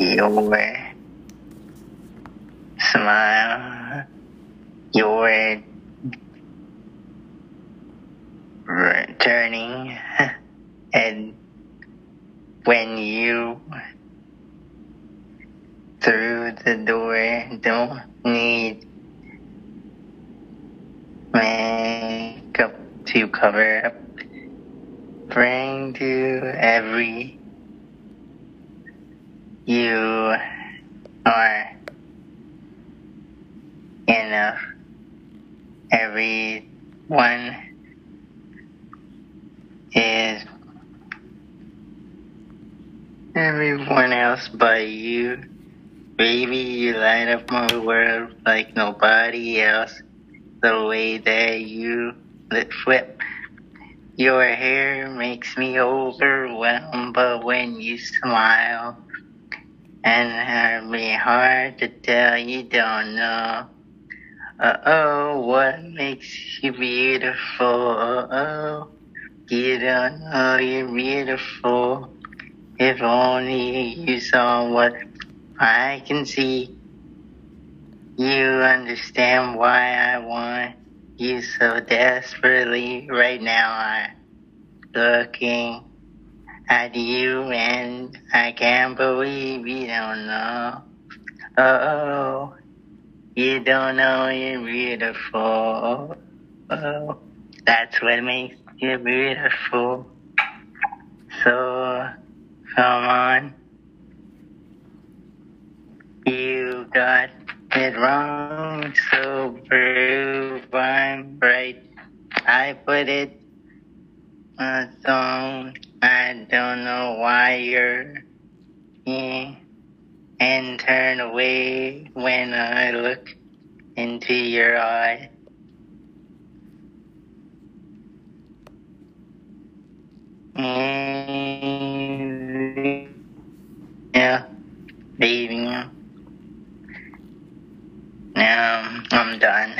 your way. smile, your returning, and when you through the door don't need makeup to cover up. Bring to every you are enough. Everyone is everyone else but you. Baby, you light up my world like nobody else. The way that you flip your hair makes me overwhelmed, but when you smile, and hurt me hard to tell you don't know. Uh oh, what makes you beautiful? Uh oh, you don't know you're beautiful. If only you saw what I can see, you understand why I want you so desperately. Right now, I'm looking at you and I can't believe you don't know. Oh, you don't know you're beautiful. Oh, that's what makes you beautiful. So, come on. You got it wrong, so prove I'm right. I put it a song. I don't know why you're here and turn away when I look into your eye. Yeah, baby. Now I'm done.